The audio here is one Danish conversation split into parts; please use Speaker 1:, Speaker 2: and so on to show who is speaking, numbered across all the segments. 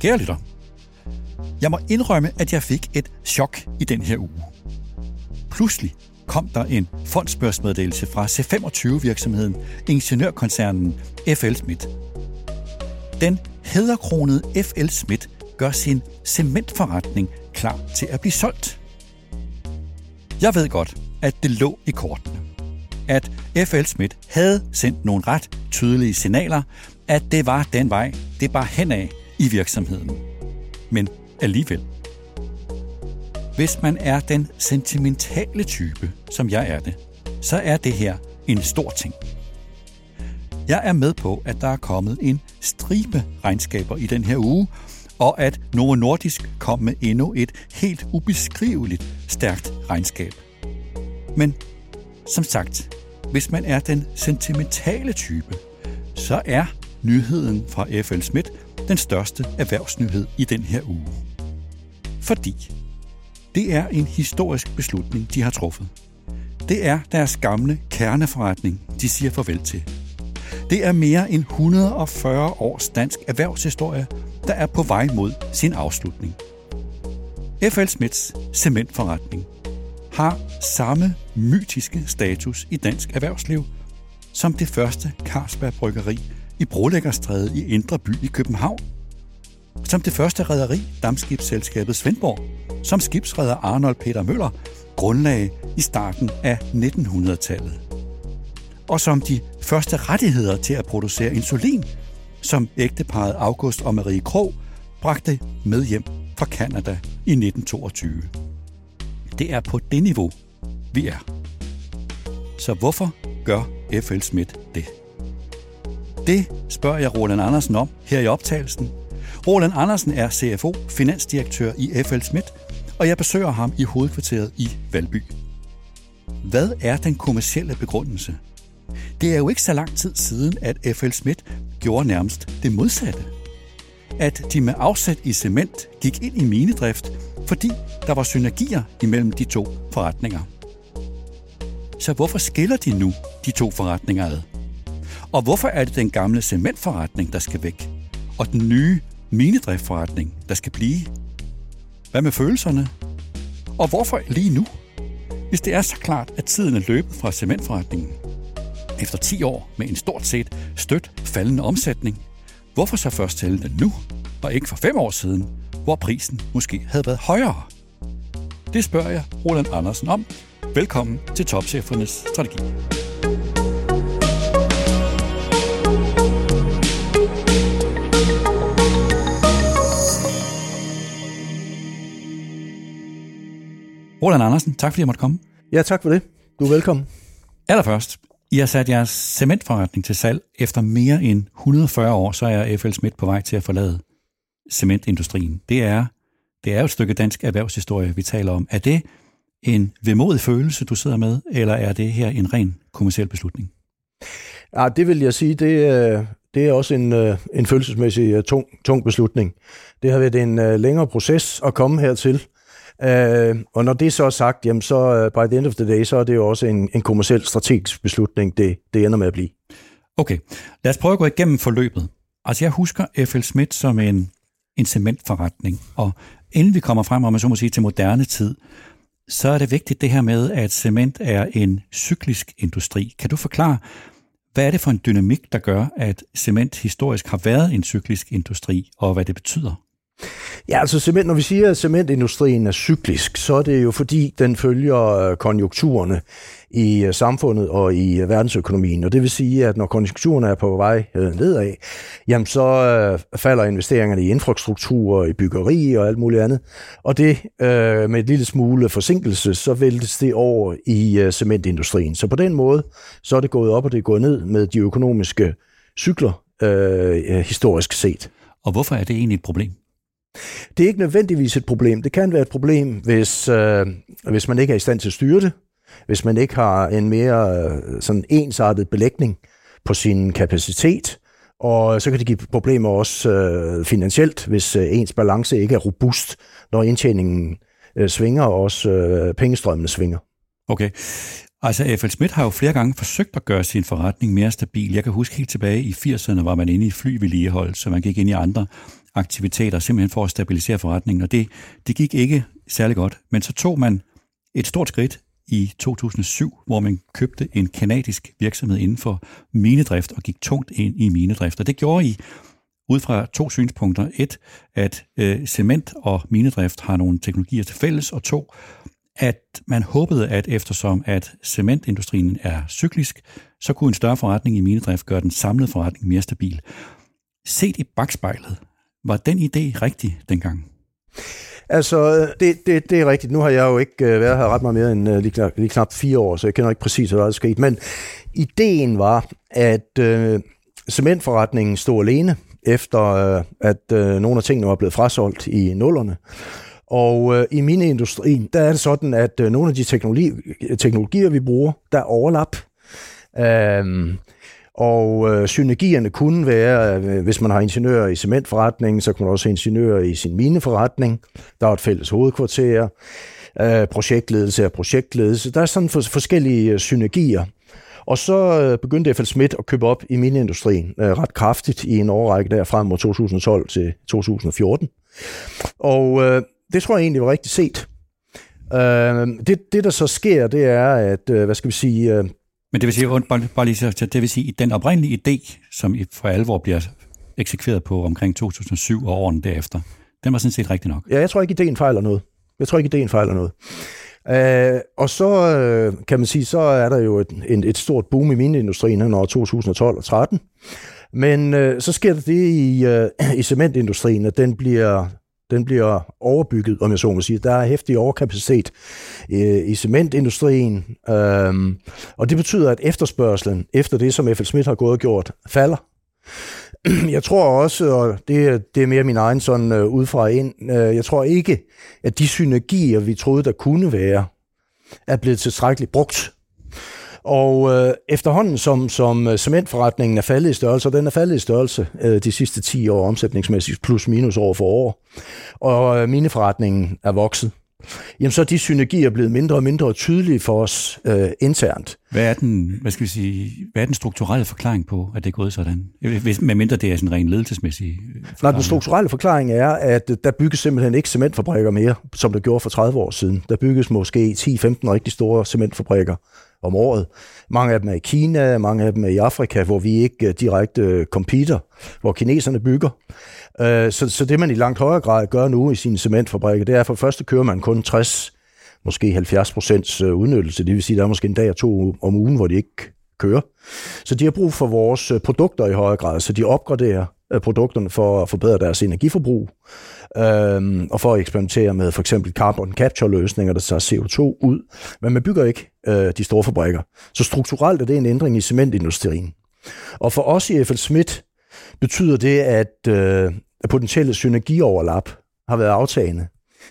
Speaker 1: Kære lytter, jeg må indrømme, at jeg fik et chok i den her uge. Pludselig kom der en fondsbørsmeddelelse fra C25-virksomheden Ingeniørkoncernen FL Schmidt. Den hederkronede FL Schmidt gør sin cementforretning klar til at blive solgt. Jeg ved godt, at det lå i kortene. At FL Schmidt havde sendt nogle ret tydelige signaler, at det var den vej, det bare henad i virksomheden. Men alligevel. Hvis man er den sentimentale type, som jeg er det, så er det her en stor ting. Jeg er med på, at der er kommet en stribe regnskaber i den her uge, og at Novo Nordisk kom med endnu et helt ubeskriveligt stærkt regnskab. Men som sagt, hvis man er den sentimentale type, så er nyheden fra FL Schmidt den største erhvervsnyhed i den her uge. Fordi det er en historisk beslutning, de har truffet. Det er deres gamle kerneforretning, de siger farvel til. Det er mere end 140 års dansk erhvervshistorie, der er på vej mod sin afslutning. F.L. Smiths cementforretning har samme mytiske status i dansk erhvervsliv som det første Carlsberg Bryggeri i Brolæggerstræde i Indre By i København, som det første rederi, Damskibsselskabet Svendborg, som skibsredder Arnold Peter Møller grundlagde i starten af 1900-tallet. Og som de første rettigheder til at producere insulin, som ægteparet August og Marie Krog bragte med hjem fra Kanada i 1922. Det er på det niveau, vi er. Så hvorfor gør F.L. Schmidt det? Det spørger jeg Roland Andersen om her i optagelsen. Roland Andersen er CFO, finansdirektør i FL Schmidt, og jeg besøger ham i hovedkvarteret i Valby. Hvad er den kommercielle begrundelse? Det er jo ikke så lang tid siden, at FL Schmidt gjorde nærmest det modsatte. At de med afsæt i cement gik ind i minedrift, fordi der var synergier imellem de to forretninger. Så hvorfor skiller de nu de to forretninger ad? Og hvorfor er det den gamle cementforretning, der skal væk, og den nye minedriftforretning, der skal blive? Hvad med følelserne? Og hvorfor lige nu? Hvis det er så klart, at tiden er løbet fra cementforretningen. Efter 10 år med en stort set stødt faldende omsætning, hvorfor så først tælle den nu, og ikke for 5 år siden, hvor prisen måske havde været højere? Det spørger jeg Roland Andersen om. Velkommen til Topchefernes Strategi. Roland Andersen, tak fordi jeg måtte komme.
Speaker 2: Ja, tak for det. Du er velkommen.
Speaker 1: Allerførst, I har sat jeres cementforretning til salg. Efter mere end 140 år, så er FL Schmidt på vej til at forlade cementindustrien. Det er, det er jo et stykke dansk erhvervshistorie, vi taler om. Er det en vemodig følelse, du sidder med, eller er det her en ren kommersiel beslutning?
Speaker 2: Ja, det vil jeg sige, det, øh, det er også en, øh, en følelsesmæssig øh, tung, tung beslutning. Det har været en længere proces at komme hertil, Uh, og når det så er sagt, jamen så by the end of the day, så er det jo også en, en kommersiel strategisk beslutning, det, det ender med at blive.
Speaker 1: Okay, lad os prøve at gå igennem forløbet. Altså jeg husker F.L. Schmidt som en, en cementforretning, og inden vi kommer frem, om man så må sige, til moderne tid, så er det vigtigt det her med, at cement er en cyklisk industri. Kan du forklare, hvad er det for en dynamik, der gør, at cement historisk har været en cyklisk industri, og hvad det betyder?
Speaker 2: Ja, altså cement, når vi siger, at cementindustrien er cyklisk, så er det jo fordi, den følger øh, konjunkturerne i øh, samfundet og i øh, verdensøkonomien. Og det vil sige, at når konjunkturerne er på vej nedad, jamen så falder investeringerne i infrastruktur, i byggeri og alt muligt andet. Og det med et lille smule forsinkelse, så væltes det over i cementindustrien. Så på den måde, så er det gået op, og det er gået ned med de økonomiske cykler øh, historisk set.
Speaker 1: Og hvorfor er det egentlig et problem?
Speaker 2: Det er ikke nødvendigvis et problem. Det kan være et problem, hvis, øh, hvis man ikke er i stand til at styre det, hvis man ikke har en mere øh, sådan ensartet belægning på sin kapacitet, og så kan det give problemer også øh, finansielt, hvis øh, ens balance ikke er robust, når indtjeningen øh, svinger, og også øh, pengestrømmene svinger.
Speaker 1: Okay. Altså, F.L. Schmidt har jo flere gange forsøgt at gøre sin forretning mere stabil. Jeg kan huske helt tilbage i 80'erne, var man inde i flyvedligehold, så man gik ind i andre aktiviteter, simpelthen for at stabilisere forretningen, og det, det gik ikke særlig godt. Men så tog man et stort skridt i 2007, hvor man købte en kanadisk virksomhed inden for minedrift og gik tungt ind i minedrift. Og det gjorde I ud fra to synspunkter. Et, at øh, cement og minedrift har nogle teknologier til fælles, og to, at man håbede, at eftersom at cementindustrien er cyklisk, så kunne en større forretning i minedrift gøre den samlede forretning mere stabil. Set i bagspejlet, var den idé rigtig dengang?
Speaker 2: Altså, det, det, det er rigtigt. Nu har jeg jo ikke øh, været her ret meget mere end øh, lige, knap, lige knap fire år, så jeg kender ikke præcis, hvad der er sket. Men ideen var, at øh, cementforretningen stod alene, efter øh, at øh, nogle af tingene var blevet frasolgt i nullerne. Og øh, i mineindustrien, der er det sådan, at øh, nogle af de teknologi, teknologier, vi bruger, der er overlap. Øh, og øh, synergierne kunne være, øh, hvis man har ingeniører i cementforretningen, så kan man også have ingeniører i sin mineforretning. Der er et fælles hovedkvarter, øh, projektledelse og projektledelse. Der er sådan for, forskellige øh, synergier. Og så øh, begyndte F.L. Schmidt at købe op i mineindustrien øh, ret kraftigt i en årrække der frem mod 2012 til 2014. Og øh, det tror jeg egentlig var rigtigt set. Øh, det, det, der så sker, det er, at, øh, hvad skal vi sige, øh,
Speaker 1: men det vil sige, bare, lige så, det vil sige, at den oprindelige idé, som for alvor bliver eksekveret på omkring 2007 og årene derefter, den var sådan set rigtig nok.
Speaker 2: Ja, jeg tror ikke, ideen fejler noget. Jeg tror ikke, ideen fejler noget. Uh, og så uh, kan man sige, så er der jo et, et, et stort boom i mineindustrien her når 2012 og 13. Men uh, så sker der det i, uh, i cementindustrien, at den bliver den bliver overbygget, om jeg så må sige. Der er hæftig overkapacitet øh, i cementindustrien, øhm, og det betyder, at efterspørgselen efter det, som F.L. Schmidt har gået og gjort, falder. Jeg tror også, og det, det er mere min egen sådan øh, udefra ind, øh, jeg tror ikke, at de synergier, vi troede, der kunne være, er blevet tilstrækkeligt brugt og øh, efterhånden som, som øh, cementforretningen er faldet i størrelse, og den er faldet i størrelse øh, de sidste 10 år omsætningsmæssigt, plus minus år for år, og øh, mineforretningen er vokset, jamen så er de synergier blevet mindre og mindre tydelige for os øh, internt.
Speaker 1: Hvad er, den, hvad skal vi sige, hvad er den strukturelle forklaring på, at det er gået sådan? Hvis, med mindre det er sådan en ren ledelsesmæssig
Speaker 2: forklaring. Nej, den strukturelle forklaring er, at der bygges simpelthen ikke cementfabrikker mere, som der gjorde for 30 år siden. Der bygges måske 10-15 rigtig store cementfabrikker om året. Mange af dem er i Kina, mange af dem er i Afrika, hvor vi ikke øh, direkte øh, computer, hvor kineserne bygger. Øh, så, så det man i langt højere grad gør nu i sine cementfabrikker, det er for første kører man kun 60, måske 70 procents udnyttelse. Det vil sige, der er måske en dag og to om ugen, hvor de ikke kører. Så de har brug for vores produkter i højere grad, så de opgraderer Øh, produkterne for at forbedre deres energiforbrug, øhm, og for at eksperimentere med for eksempel carbon capture løsninger, der tager CO2 ud. Men man bygger ikke øh, de store fabrikker. Så strukturelt er det en ændring i cementindustrien. Og for os i FL Schmidt betyder det, at øh, potentielle synergioverlap har været aftagende.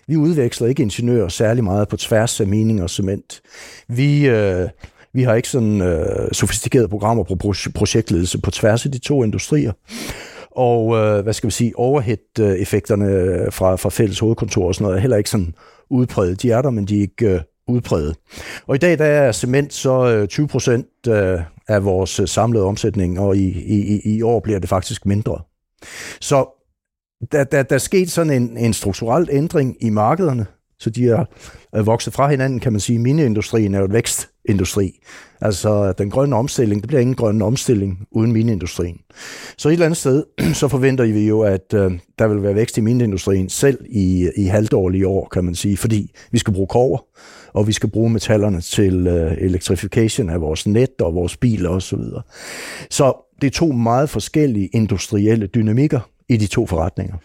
Speaker 2: Vi udveksler ikke ingeniører særlig meget på tværs af mening og cement. Vi, øh, vi har ikke sådan øh, sofistikerede programmer på projektledelse på tværs af de to industrier og øh, hvad skal vi sige, overhead-effekterne øh, fra, fra fælles hovedkontor og sådan noget er heller ikke sådan udpræget. De er der, men de er ikke øh, udpræget. Og i dag der er cement så øh, 20 procent øh, af vores øh, samlede omsætning, og i, i, i år bliver det faktisk mindre. Så der, der, der er sket sådan en, en strukturel ændring i markederne, så de er vokset fra hinanden, kan man sige. Mineindustrien er jo et vækstindustri. Altså den grønne omstilling, det bliver ingen grøn omstilling uden mineindustrien. Så et eller andet sted, så forventer vi jo, at øh, der vil være vækst i mineindustrien selv i, i halvdårlige år, kan man sige, fordi vi skal bruge kover, og vi skal bruge metallerne til øh, electrification af vores net og vores biler osv. Så, så det er to meget forskellige industrielle dynamikker i de to forretninger.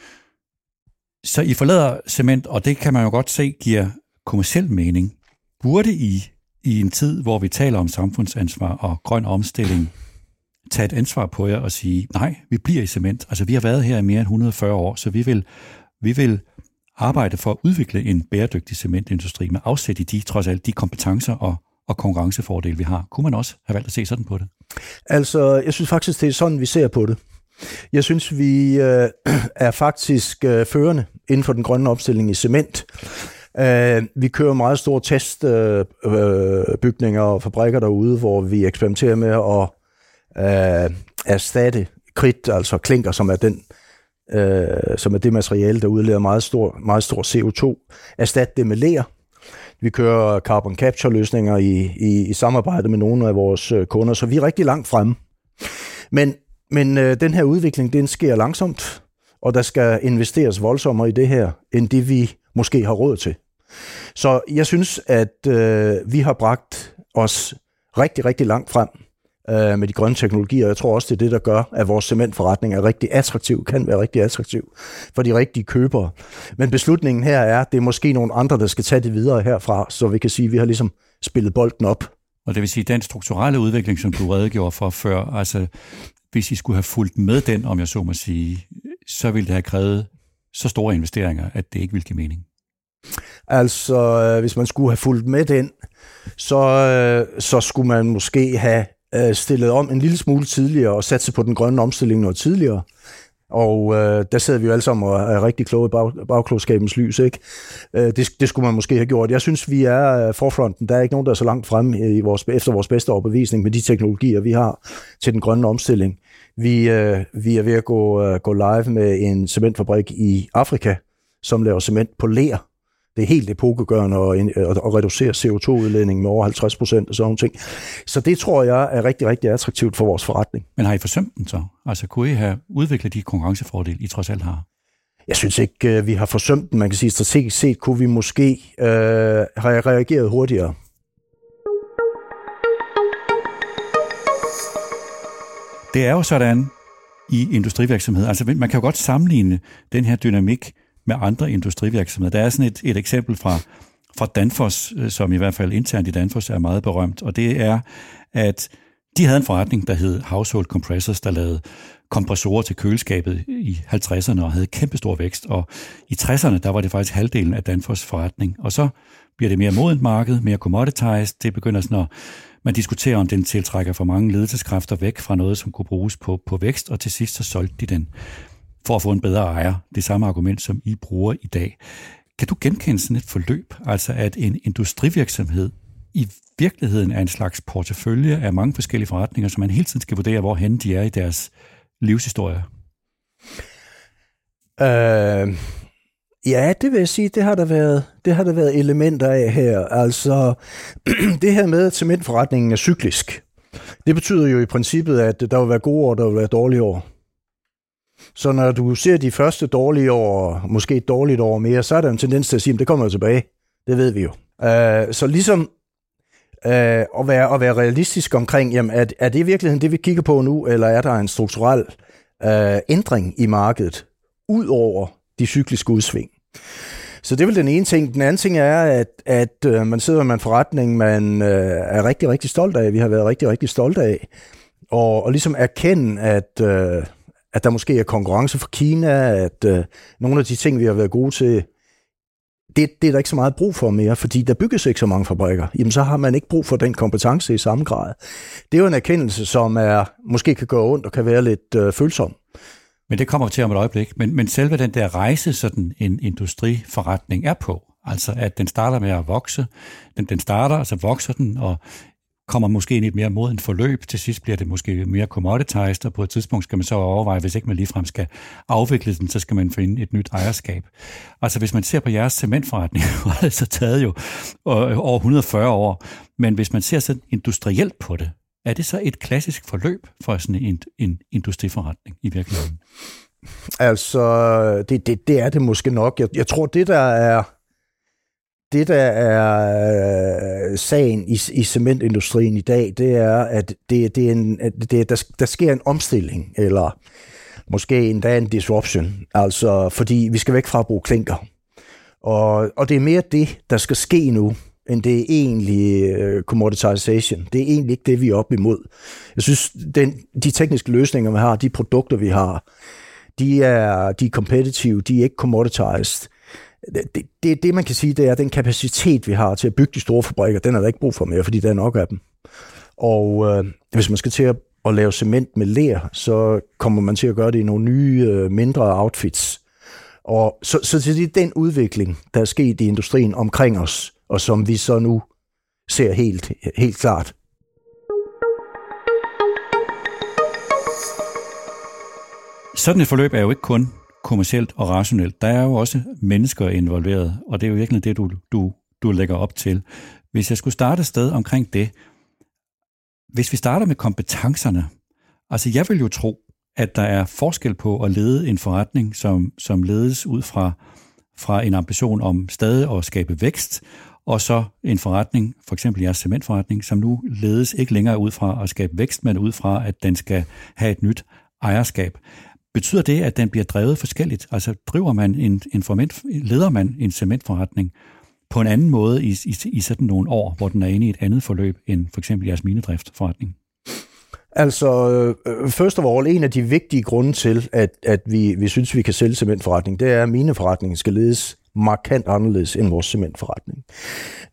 Speaker 1: Så I forlader cement, og det kan man jo godt se giver kommersiel mening. Burde I i en tid, hvor vi taler om samfundsansvar og grøn omstilling, tage et ansvar på jer og sige, nej, vi bliver i cement. Altså, vi har været her i mere end 140 år, så vi vil, vi vil arbejde for at udvikle en bæredygtig cementindustri med afsæt i de, trods alt, de kompetencer og, og konkurrencefordele, vi har. Kunne man også have valgt at se sådan på det?
Speaker 2: Altså, jeg synes faktisk, det er sådan, vi ser på det. Jeg synes, vi øh, er faktisk øh, førende inden for den grønne opstilling i cement. Øh, vi kører meget store testbygninger øh, øh og fabrikker derude, hvor vi eksperimenterer med at øh, erstatte kridt, altså klinker, som er den øh, som er det materiale, der udleder meget stor, meget stor CO2, erstatte det med ler. Vi kører carbon capture løsninger i, i, i samarbejde med nogle af vores øh, kunder, så vi er rigtig langt fremme. Men, men øh, den her udvikling, den sker langsomt, og der skal investeres voldsommere i det her, end det vi måske har råd til. Så jeg synes, at øh, vi har bragt os rigtig, rigtig langt frem øh, med de grønne teknologier. Jeg tror også, det er det, der gør, at vores cementforretning er rigtig attraktiv, kan være rigtig attraktiv for de rigtige købere. Men beslutningen her er, at det er måske nogle andre, der skal tage det videre herfra, så vi kan sige, at vi har ligesom spillet bolden op.
Speaker 1: Og det vil sige, den strukturelle udvikling, som du redegjorde for før, altså hvis I skulle have fulgt med den, om jeg så må sige, så ville det have krævet så store investeringer, at det ikke ville give mening.
Speaker 2: Altså, øh, hvis man skulle have fulgt med den, så, øh, så skulle man måske have øh, stillet om en lille smule tidligere og sat sig på den grønne omstilling noget tidligere. Og øh, der sidder vi jo alle sammen og er rigtig kloge i bag, bagklogskabens lys. Ikke? Øh, det, det skulle man måske have gjort. Jeg synes, vi er forfronten. Der er ikke nogen, der er så langt frem i vores, efter vores bedste overbevisning med de teknologier, vi har til den grønne omstilling. Vi, øh, vi er ved at gå, øh, gå live med en cementfabrik i Afrika, som laver cement på ler. Det er helt epokegørende at, at, at reducere CO2-udledningen med over 50 procent og sådan noget. ting. Så det tror jeg er rigtig, rigtig attraktivt for vores forretning.
Speaker 1: Men har I forsømt den så? Altså kunne I have udviklet de konkurrencefordele, I trods alt har?
Speaker 2: Jeg synes ikke, øh, vi har forsømt den. Man kan sige, strategisk set kunne vi måske øh, have reageret hurtigere.
Speaker 1: Det er jo sådan i industrivirksomhed. Altså man kan jo godt sammenligne den her dynamik med andre industrivirksomheder. Der er sådan et, et eksempel fra, fra Danfoss, øh, som i hvert fald internt i Danfoss er meget berømt, og det er, at de havde en forretning, der hed Household Compressors, der lavede kompressorer til køleskabet i 50'erne og havde kæmpestor vækst. Og i 60'erne, der var det faktisk halvdelen af Danfoss forretning. Og så bliver det mere modent marked, mere commoditized. Det begynder sådan at man diskuterer, om den tiltrækker for mange ledelseskræfter væk fra noget, som kunne bruges på, på vækst, og til sidst så solgte de den for at få en bedre ejer. Det samme argument, som I bruger i dag. Kan du genkende sådan et forløb, altså at en industrivirksomhed i virkeligheden er en slags portefølje af mange forskellige forretninger, som man hele tiden skal vurdere, hvorhen de er i deres livshistorie?
Speaker 2: Øh, Ja, det vil jeg sige, det har der været, det har der været elementer af her. Altså, det her med, at cementforretningen er cyklisk, det betyder jo i princippet, at der vil være gode år, der vil være dårlige år. Så når du ser de første dårlige år, måske et dårligt år mere, så er der en tendens til at sige, at det kommer jo tilbage. Det ved vi jo. Uh, så ligesom uh, at, være, at være realistisk omkring, jamen, er, er det i virkeligheden det, vi kigger på nu, eller er der en strukturel uh, ændring i markedet, ud over de cykliske udsving. Så det er vel den ene ting. Den anden ting er, at, at øh, man sidder med en forretning, man øh, er rigtig, rigtig stolt af. Vi har været rigtig, rigtig stolte af. Og, og ligesom erkende, at, øh, at der måske er konkurrence fra Kina, at øh, nogle af de ting, vi har været gode til, det, det er der ikke så meget brug for mere, fordi der bygges ikke så mange fabrikker. Jamen, så har man ikke brug for den kompetence i samme grad. Det er jo en erkendelse, som er måske kan gå ondt og kan være lidt øh, følsom.
Speaker 1: Men det kommer til om et øjeblik. Men, men selve den der rejse, sådan en industriforretning er på, altså at den starter med at vokse, den, den starter, altså vokser den, og kommer måske ind i et mere moden forløb. Til sidst bliver det måske mere commoditized, og på et tidspunkt skal man så overveje, hvis ikke man ligefrem skal afvikle den, så skal man finde et nyt ejerskab. Altså hvis man ser på jeres cementforretning, har det så taget jo øh, over 140 år, men hvis man ser sådan industrielt på det, er det så et klassisk forløb for sådan en, en industriforretning i virkeligheden?
Speaker 2: Altså, det, det, det er det måske nok. Jeg, jeg tror, det der er det der er øh, sagen i, i cementindustrien i dag, det er, at det, det er en, at det, der, der sker en omstilling, eller måske endda en disruption, altså fordi vi skal væk fra at bruge klinker. Og, og det er mere det, der skal ske nu end det er egentlig øh, commoditization. Det er egentlig ikke det, vi er op imod. Jeg synes, den, de tekniske løsninger, vi har, de produkter, vi har, de er, de er competitive, de er ikke commoditized. Det, det, det, man kan sige, det er, at den kapacitet, vi har til at bygge de store fabrikker, den er der ikke brug for mere, fordi der er nok af dem. Og øh, hvis man skal til at, at lave cement med ler, så kommer man til at gøre det i nogle nye, øh, mindre outfits. Og så, så det er den udvikling, der er sket i industrien omkring os, og som vi så nu ser helt, helt klart.
Speaker 1: Sådan et forløb er jo ikke kun kommercielt og rationelt. Der er jo også mennesker involveret, og det er jo virkelig det, du, du, du lægger op til. Hvis jeg skulle starte et sted omkring det, hvis vi starter med kompetencerne, altså jeg vil jo tro, at der er forskel på at lede en forretning, som, som ledes ud fra, fra en ambition om stadig at skabe vækst, og så en forretning, for eksempel jeres cementforretning, som nu ledes ikke længere ud fra at skabe vækst, men ud fra, at den skal have et nyt ejerskab. Betyder det, at den bliver drevet forskelligt? Altså driver man en, en forment, leder man en cementforretning på en anden måde i, i, i sådan nogle år, hvor den er inde i et andet forløb end for eksempel jeres minedriftforretning?
Speaker 2: Altså, øh, øh først og all, en af de vigtige grunde til, at, at vi, vi synes, vi kan sælge cementforretning, det er, at mineforretningen skal ledes markant anderledes end vores cementforretning.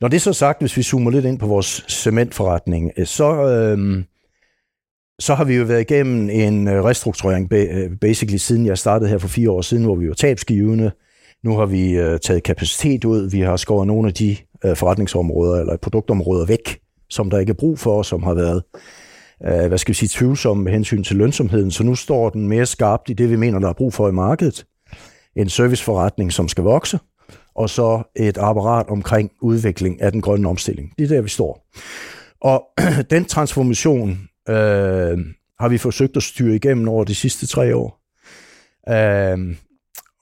Speaker 2: Når det er så sagt, hvis vi zoomer lidt ind på vores cementforretning, øh, så, øh, så har vi jo været igennem en øh, restrukturering, øh, basically siden jeg startede her for fire år siden, hvor vi var tabsgivende. Nu har vi øh, taget kapacitet ud, vi har skåret nogle af de øh, forretningsområder eller produktområder væk, som der ikke er brug for, som har været øh, hvad skal vi sige, tvivlsomme med hensyn til lønsomheden. Så nu står den mere skarpt i det, vi mener, der er brug for i markedet. En serviceforretning, som skal vokse, og så et apparat omkring udvikling af den grønne omstilling. Det er der, vi står. Og den transformation øh, har vi forsøgt at styre igennem over de sidste tre år. Øh,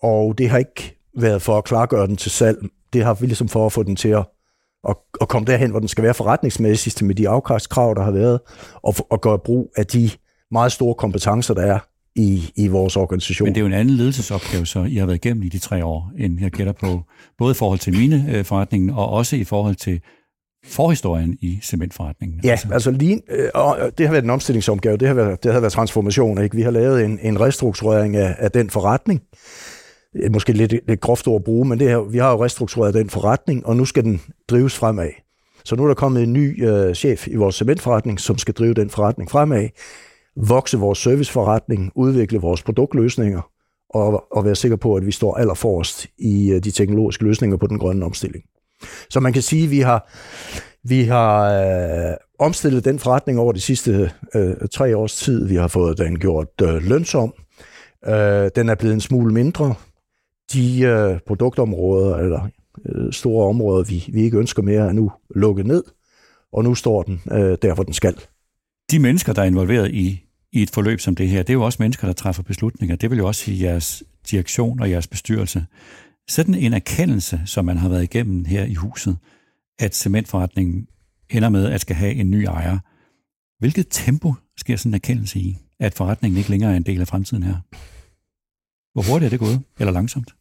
Speaker 2: og det har ikke været for at klargøre den til salg. Det har vi ligesom for at få den til at at, at komme derhen, hvor den skal være forretningsmæssigt med de afkastkrav, der har været, og, og gøre brug af de meget store kompetencer, der er i, i vores organisation.
Speaker 1: Men det er jo en anden ledelsesopgave, så I har været igennem i de tre år, end jeg gætter på, både i forhold til mine øh, forretningen, og også i forhold til forhistorien i cementforretningen.
Speaker 2: Ja, altså, altså lige, øh, og det har været en omstillingsopgave, det har været, det har været transformation. Ikke? Vi har lavet en, en restrukturering af, af den forretning, måske lidt, lidt groft ord at bruge, men det her, vi har jo restruktureret den forretning, og nu skal den drives fremad. Så nu er der kommet en ny øh, chef i vores cementforretning, som skal drive den forretning fremad, vokse vores serviceforretning, udvikle vores produktløsninger, og, og være sikker på, at vi står allerforrest i øh, de teknologiske løsninger på den grønne omstilling. Så man kan sige, at vi har, vi har øh, omstillet den forretning over de sidste øh, tre års tid. Vi har fået den gjort øh, lønsom. Øh, den er blevet en smule mindre de øh, produktområder eller øh, store områder, vi, vi ikke ønsker mere, er nu lukket ned, og nu står den øh, der, hvor den skal.
Speaker 1: De mennesker, der er involveret i, i et forløb som det her, det er jo også mennesker, der træffer beslutninger. Det vil jo også sige jeres direktion og jeres bestyrelse. Sådan en erkendelse, som man har været igennem her i huset, at cementforretningen ender med at skal have en ny ejer. Hvilket tempo sker sådan en erkendelse i, at forretningen ikke længere er en del af fremtiden her? Hvor hurtigt er det gået? Eller langsomt?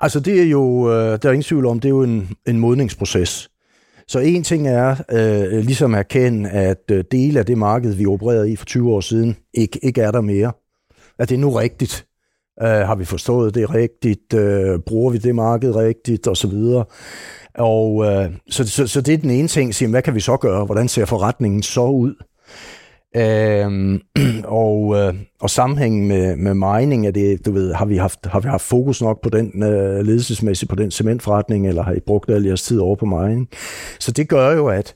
Speaker 2: Altså det er jo, øh, der er ingen tvivl om, det er jo en, en modningsproces. Så en ting er øh, ligesom at erkende, at øh, dele af det marked, vi opererede i for 20 år siden, ikke, ikke er der mere. At det nu rigtigt. Øh, har vi forstået det rigtigt? Øh, bruger vi det marked rigtigt? Og så videre. Og øh, så, så, så det er den ene ting. Sige, hvad kan vi så gøre? Hvordan ser forretningen så ud? Øhm, og, øh, og sammenhængen med, med mining, er det, du ved, har vi haft, har vi haft fokus nok på den øh, ledelsesmæssigt på den cementforretning, eller har I brugt al jeres tid over på mining? Så det gør jo, at,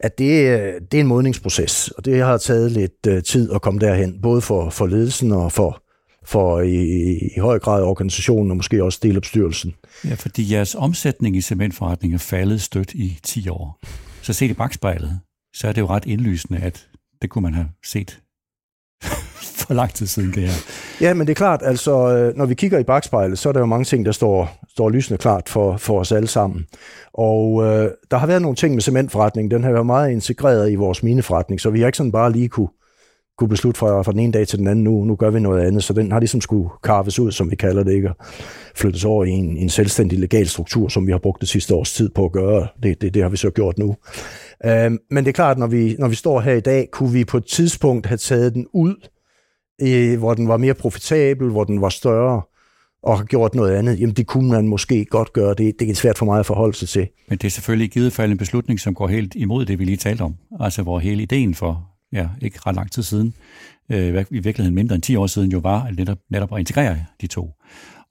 Speaker 2: at det, det er en modningsproces, og det har taget lidt øh, tid at komme derhen, både for, for ledelsen og for, for i, i høj grad organisationen og måske også delopstyrelsen.
Speaker 1: Ja, fordi jeres omsætning i cementforretningen er faldet stødt i 10 år. Så set i bagspejlet, så er det jo ret indlysende, at det kunne man have set for lang tid siden, det her.
Speaker 2: Ja, men det er klart, altså, øh, når vi kigger i bagspejlet, så er der jo mange ting, der står, står lysende klart for, for os alle sammen. Og øh, der har været nogle ting med cementforretningen, den har været meget integreret i vores mineforretning, så vi har ikke sådan bare lige kunne, kunne beslutte fra, fra den ene dag til den anden, nu, nu gør vi noget andet. Så den har ligesom skulle karves ud, som vi kalder det, ikke? og flyttes over i en, en selvstændig legal struktur, som vi har brugt det sidste års tid på at gøre. Det, det, det har vi så gjort nu. Øh, men det er klart, når vi, når vi står her i dag, kunne vi på et tidspunkt have taget den ud, øh, hvor den var mere profitabel, hvor den var større, og har gjort noget andet, jamen det kunne man måske godt gøre. Det, det er svært for mig at forholde sig til.
Speaker 1: Men det er selvfølgelig i givet fald en beslutning, som går helt imod det, vi lige talte om. Altså hvor hele ideen for, ja, ikke ret lang tid siden, øh, i virkeligheden mindre end 10 år siden, jo var netop, netop at integrere de to.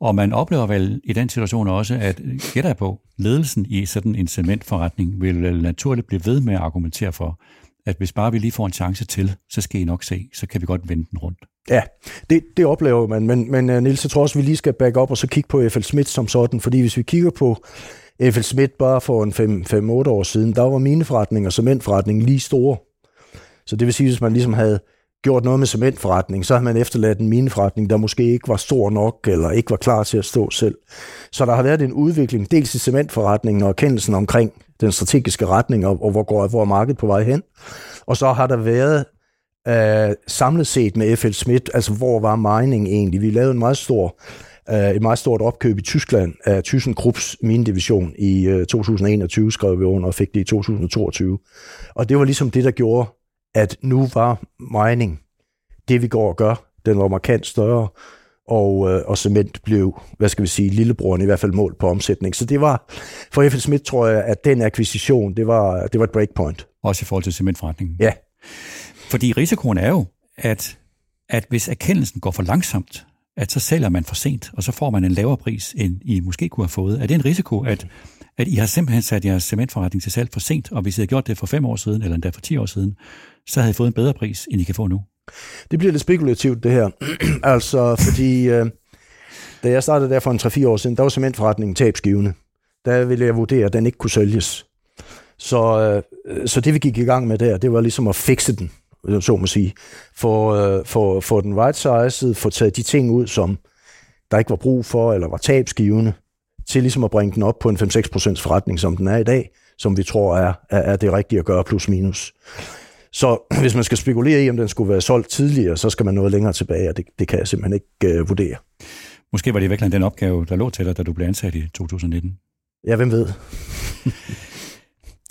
Speaker 1: Og man oplever vel i den situation også, at øh, gætter på, ledelsen i sådan en cementforretning vil øh, naturligt blive ved med at argumentere for, at hvis bare vi lige får en chance til, så skal I nok se, så kan vi godt vende den rundt.
Speaker 2: Ja, det, det oplever man, men, men uh, Niels, jeg tror også, vi lige skal back op og så kigge på FL Schmidt som sådan, fordi hvis vi kigger på FL Schmidt bare for en 5-8 år siden, der var mine forretninger, cementforretningen, lige store. Så det vil sige, hvis man ligesom havde gjort noget med cementforretning, så har man efterladt en mineforretning, der måske ikke var stor nok, eller ikke var klar til at stå selv. Så der har været en udvikling, dels i cementforretningen og erkendelsen omkring den strategiske retning, og, og hvor går hvor er markedet på vej hen. Og så har der været øh, samlet set med FL Schmidt, altså hvor var mining egentlig? Vi lavede en meget stor øh, et meget stort opkøb i Tyskland af ThyssenKrupps minedivision i øh, 2021, skrev vi under og fik det i 2022. Og det var ligesom det, der gjorde, at nu var mining det, vi går og gør. Den var markant større, og, øh, og cement blev, hvad skal vi sige, lillebroren i hvert fald mål på omsætning. Så det var, for FL Schmidt tror jeg, at den akquisition, det var, det var et breakpoint.
Speaker 1: Også i forhold til cementforretningen?
Speaker 2: Ja.
Speaker 1: Fordi risikoen er jo, at, at hvis erkendelsen går for langsomt, at så sælger man for sent, og så får man en lavere pris, end I måske kunne have fået. Er det en risiko, at, at I har simpelthen sat jeres cementforretning til salg for sent, og hvis I havde gjort det for fem år siden, eller endda for ti år siden, så havde I fået en bedre pris, end I kan få nu?
Speaker 2: Det bliver lidt spekulativt, det her. altså, fordi øh, da jeg startede der for en 3-4 år siden, der var cementforretningen tabsgivende. Der ville jeg vurdere, at den ikke kunne sælges. Så, øh, så det vi gik i gang med der, det var ligesom at fikse den, øh, så må sige. Få, øh, få, få den right sized, få taget de ting ud, som der ikke var brug for, eller var tabsgivende, til ligesom at bringe den op på en 5-6% forretning, som den er i dag, som vi tror er, er, er det rigtige at gøre, plus minus. Så hvis man skal spekulere i, om den skulle være solgt tidligere, så skal man noget længere tilbage, og det, det kan jeg simpelthen ikke uh, vurdere.
Speaker 1: Måske var det virkelig den opgave, der lå til dig, da du blev ansat i 2019.
Speaker 2: Ja, hvem ved?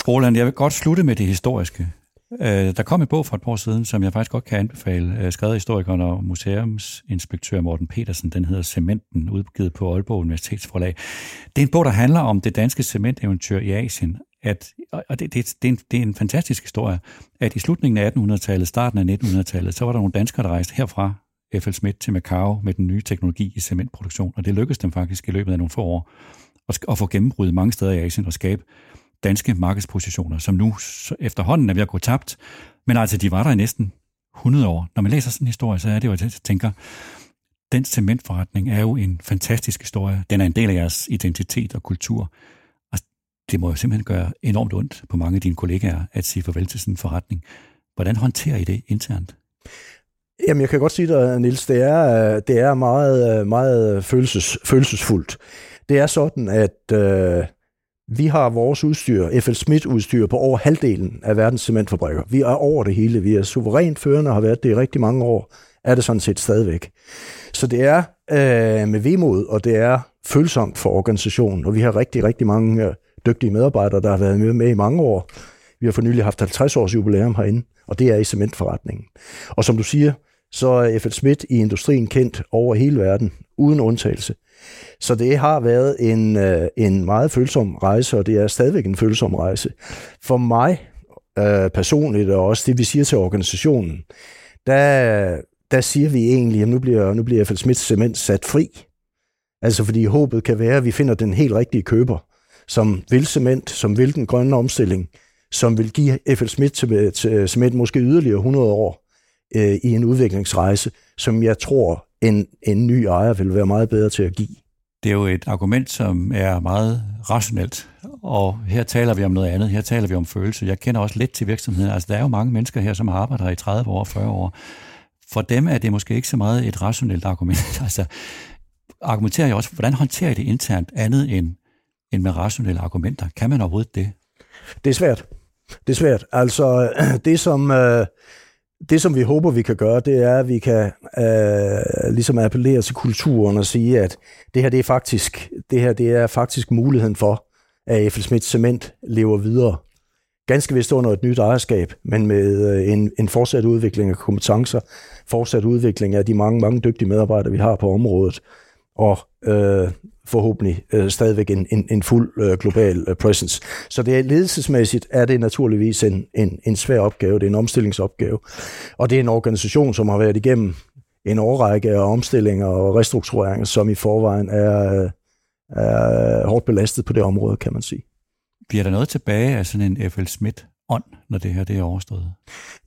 Speaker 1: Roland, jeg vil godt slutte med det historiske. Øh, der kom en bog for et par år siden, som jeg faktisk godt kan anbefale, øh, skrevet af historikeren og museumsinspektør Morten Petersen. Den hedder Cementen, udgivet på Aalborg Universitetsforlag. Det er en bog, der handler om det danske cementeventyr i Asien. At, og det, det, det, er en, det er en fantastisk historie, at i slutningen af 1800-tallet, starten af 1900-tallet, så var der nogle danskere, der rejste herfra, F.L. Schmidt til Macau med den nye teknologi i cementproduktion, og det lykkedes dem faktisk i løbet af nogle få år at, at få gennembrud mange steder i Asien og skabe danske markedspositioner, som nu efterhånden er ved at gå tabt. Men altså, de var der i næsten 100 år. Når man læser sådan en historie, så er det jo, at jeg tænker, den cementforretning er jo en fantastisk historie. Den er en del af jeres identitet og kultur. Og det må jo simpelthen gøre enormt ondt på mange af dine kollegaer at sige farvel til sådan en forretning. Hvordan håndterer I det internt?
Speaker 2: Jamen, jeg kan godt sige dig, Nils, det er, øh, det er meget, øh, meget følelses, følelsesfuldt. Det er sådan, at øh, vi har vores udstyr, FL Smith udstyr, på over halvdelen af verdens cementfabrikker. Vi er over det hele. Vi er suverænt førende og har været det i rigtig mange år. Er det sådan set stadigvæk. Så det er øh, med vemod, og det er følsomt for organisationen. Og vi har rigtig, rigtig mange øh, dygtige medarbejdere, der har været med, med i mange år. Vi har for nylig haft 50 års jubilæum herinde, og det er i cementforretningen. Og som du siger, så er FL Smith i industrien kendt over hele verden, uden undtagelse. Så det har været en, øh, en meget følsom rejse, og det er stadigvæk en følsom rejse. For mig øh, personligt, og også det vi siger til organisationen, der, der siger vi egentlig, at nu bliver, nu bliver FL Smith Cement sat fri. Altså fordi håbet kan være, at vi finder den helt rigtige køber, som vil cement, som vil den grønne omstilling, som vil give FL Smith til, til cement måske yderligere 100 år øh, i en udviklingsrejse, som jeg tror, en, en ny ejer vil være meget bedre til at give.
Speaker 1: Det er jo et argument, som er meget rationelt, og her taler vi om noget andet. Her taler vi om følelse. Jeg kender også lidt til virksomheden. Altså, der er jo mange mennesker her, som har arbejdet her i 30 år, 40 år. For dem er det måske ikke så meget et rationelt argument. altså, argumenterer jeg også, hvordan håndterer I det internt andet end, end med rationelle argumenter? Kan man overhovedet det?
Speaker 2: Det er svært. Det er svært. Altså, det som... Øh det, som vi håber, vi kan gøre, det er, at vi kan øh, ligesom appellere til kulturen og sige, at det her, det er faktisk, det her, det er faktisk muligheden for, at F.L. Schmidt Cement lever videre. Ganske vist under et nyt ejerskab, men med øh, en, en fortsat udvikling af kompetencer, fortsat udvikling af de mange, mange dygtige medarbejdere, vi har på området, og øh, forhåbentlig øh, stadigvæk en, en, en fuld øh, global øh, presence. Så det er ledelsesmæssigt er det naturligvis en, en, en svær opgave, det er en omstillingsopgave, og det er en organisation, som har været igennem en årrække af omstillinger og restruktureringer, som i forvejen er, øh, er hårdt belastet på det område, kan man sige.
Speaker 1: Bliver der noget tilbage af sådan en F.L. Schmidt ånd, når det her det er overstået?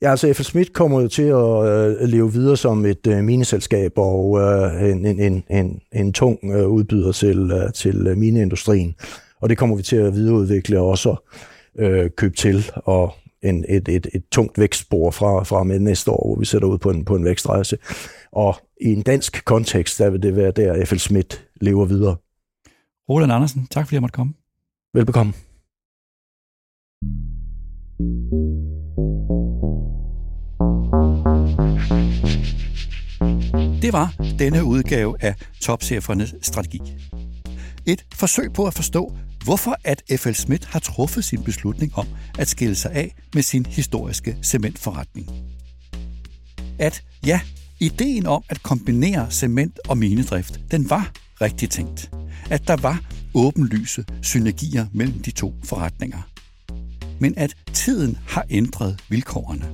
Speaker 2: Ja, altså F.L. Schmidt kommer jo til at øh, leve videre som et øh, mineselskab og øh, en, en, en, en, en tung øh, udbyder til, øh, til øh, mineindustrien. Og det kommer vi til at videreudvikle og også øh, købe til og en, et, et, et tungt vækstspor fra, fra med næste år, hvor vi sætter ud på en, på en vækstrejse. Og i en dansk kontekst, der vil det være der, F.L. Schmidt lever videre.
Speaker 1: Roland Andersen, tak fordi jeg måtte komme.
Speaker 2: Velbekomme.
Speaker 1: Det var denne udgave af Topchefernes Strategi. Et forsøg på at forstå, hvorfor at F.L. Schmidt har truffet sin beslutning om at skille sig af med sin historiske cementforretning. At ja, ideen om at kombinere cement og minedrift, den var rigtig tænkt. At der var åbenlyse synergier mellem de to forretninger. Men at tiden har ændret vilkårene.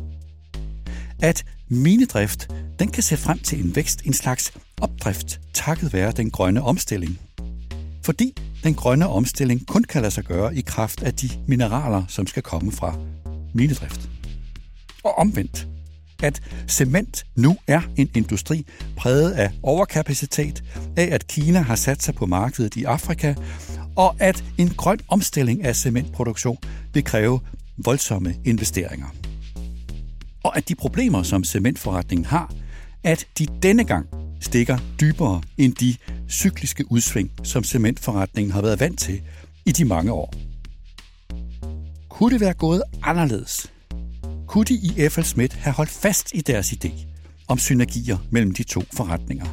Speaker 1: At minedrift, den kan se frem til en vækst, en slags opdrift, takket være den grønne omstilling. Fordi den grønne omstilling kun kan lade sig gøre i kraft af de mineraler, som skal komme fra minedrift. Og omvendt, at cement nu er en industri præget af overkapacitet, af at Kina har sat sig på markedet i Afrika, og at en grøn omstilling af cementproduktion vil kræve voldsomme investeringer. Og at de problemer, som cementforretningen har, at de denne gang stikker dybere end de cykliske udsving, som cementforretningen har været vant til i de mange år. Kunne det være gået anderledes? Kunne de i F.L. Schmidt have holdt fast i deres idé om synergier mellem de to forretninger,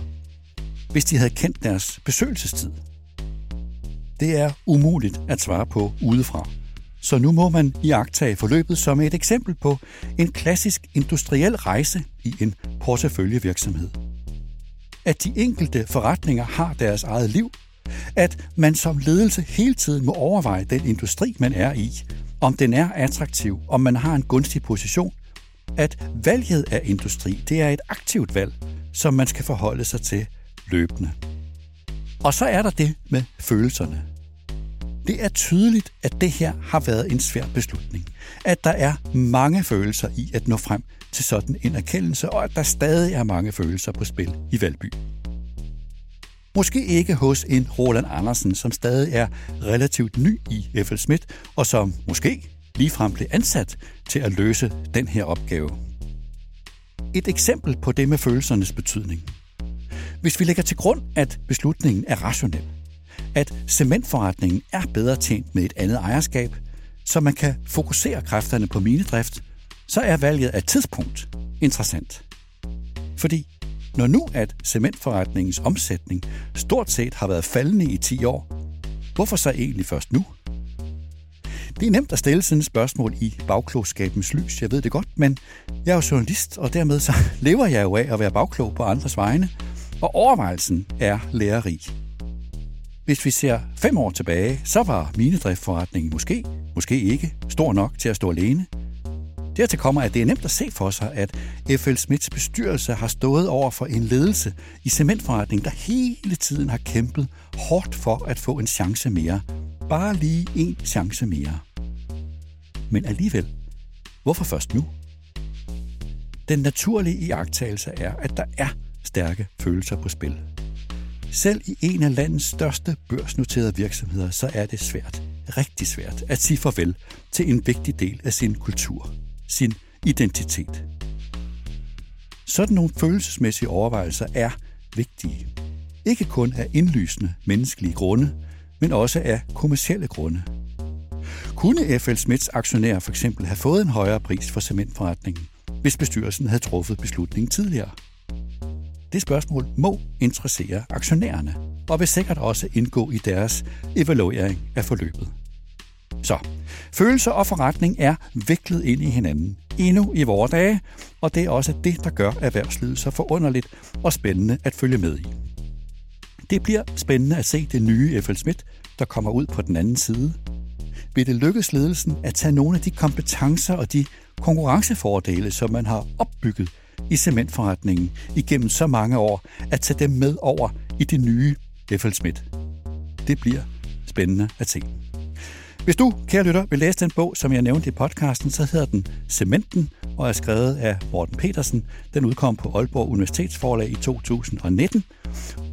Speaker 1: hvis de havde kendt deres besøgelsestid? Det er umuligt at svare på udefra. Så nu må man iagtage forløbet som et eksempel på en klassisk industriel rejse i en porteføljevirksomhed – at de enkelte forretninger har deres eget liv, at man som ledelse hele tiden må overveje den industri, man er i, om den er attraktiv, om man har en gunstig position, at valget af industri, det er et aktivt valg, som man skal forholde sig til løbende. Og så er der det med følelserne. Det er tydeligt, at det her har været en svær beslutning. At der er mange følelser i at nå frem til sådan en erkendelse, og at der stadig er mange følelser på spil i Valby. Måske ikke hos en Roland Andersen, som stadig er relativt ny i F.L. Schmidt, og som måske ligefrem blev ansat til at løse den her opgave. Et eksempel på det med følelsernes betydning. Hvis vi lægger til grund, at beslutningen er rationel, at cementforretningen er bedre tjent med et andet ejerskab, så man kan fokusere kræfterne på minedrift, så er valget af tidspunkt interessant. Fordi når nu at cementforretningens omsætning stort set har været faldende i 10 år, hvorfor så egentlig først nu? Det er nemt at stille sådan et spørgsmål i bagklogskabens lys, jeg ved det godt, men jeg er jo journalist, og dermed så lever jeg jo af at være bagklog på andres vegne, og overvejelsen er lærerig. Hvis vi ser fem år tilbage, så var minedriftforretningen måske, måske ikke, stor nok til at stå alene. Dertil kommer, at det er nemt at se for sig, at F.L. Smiths bestyrelse har stået over for en ledelse i cementforretningen, der hele tiden har kæmpet hårdt for at få en chance mere. Bare lige en chance mere. Men alligevel, hvorfor først nu? Den naturlige iagttagelse er, at der er stærke følelser på spil. Selv i en af landets største børsnoterede virksomheder, så er det svært, rigtig svært, at sige farvel til en vigtig del af sin kultur, sin identitet. Sådan nogle følelsesmæssige overvejelser er vigtige. Ikke kun af indlysende menneskelige grunde, men også af kommersielle grunde. Kunne F.L. Smiths aktionærer for eksempel have fået en højere pris for cementforretningen, hvis bestyrelsen havde truffet beslutningen tidligere? Det spørgsmål må interessere aktionærerne, og vil sikkert også indgå i deres evaluering af forløbet. Så, følelser og forretning er viklet ind i hinanden, endnu i vore dage, og det er også det, der gør erhvervslivet så forunderligt og spændende at følge med i. Det bliver spændende at se det nye F.L. Schmidt, der kommer ud på den anden side. Vil det lykkes ledelsen at tage nogle af de kompetencer og de konkurrencefordele, som man har opbygget i cementforretningen igennem så mange år, at tage dem med over i det nye Schmidt. Det bliver spændende at se. Hvis du, kære lytter, vil læse den bog, som jeg nævnte i podcasten, så hedder den Cementen og er skrevet af Morten Petersen. Den udkom på Aalborg Universitetsforlag i 2019.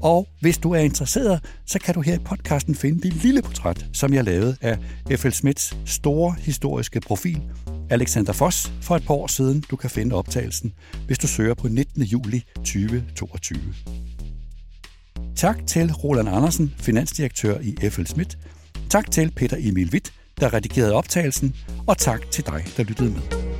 Speaker 1: Og hvis du er interesseret, så kan du her i podcasten finde det lille portræt, som jeg lavede af F.L. Smiths store historiske profil, Alexander Foss, for et par år siden. Du kan finde optagelsen, hvis du søger på 19. juli 2022. Tak til Roland Andersen, finansdirektør i F.L. Smith. Tak til Peter Emil Witt, der redigerede optagelsen, og tak til dig, der lyttede med.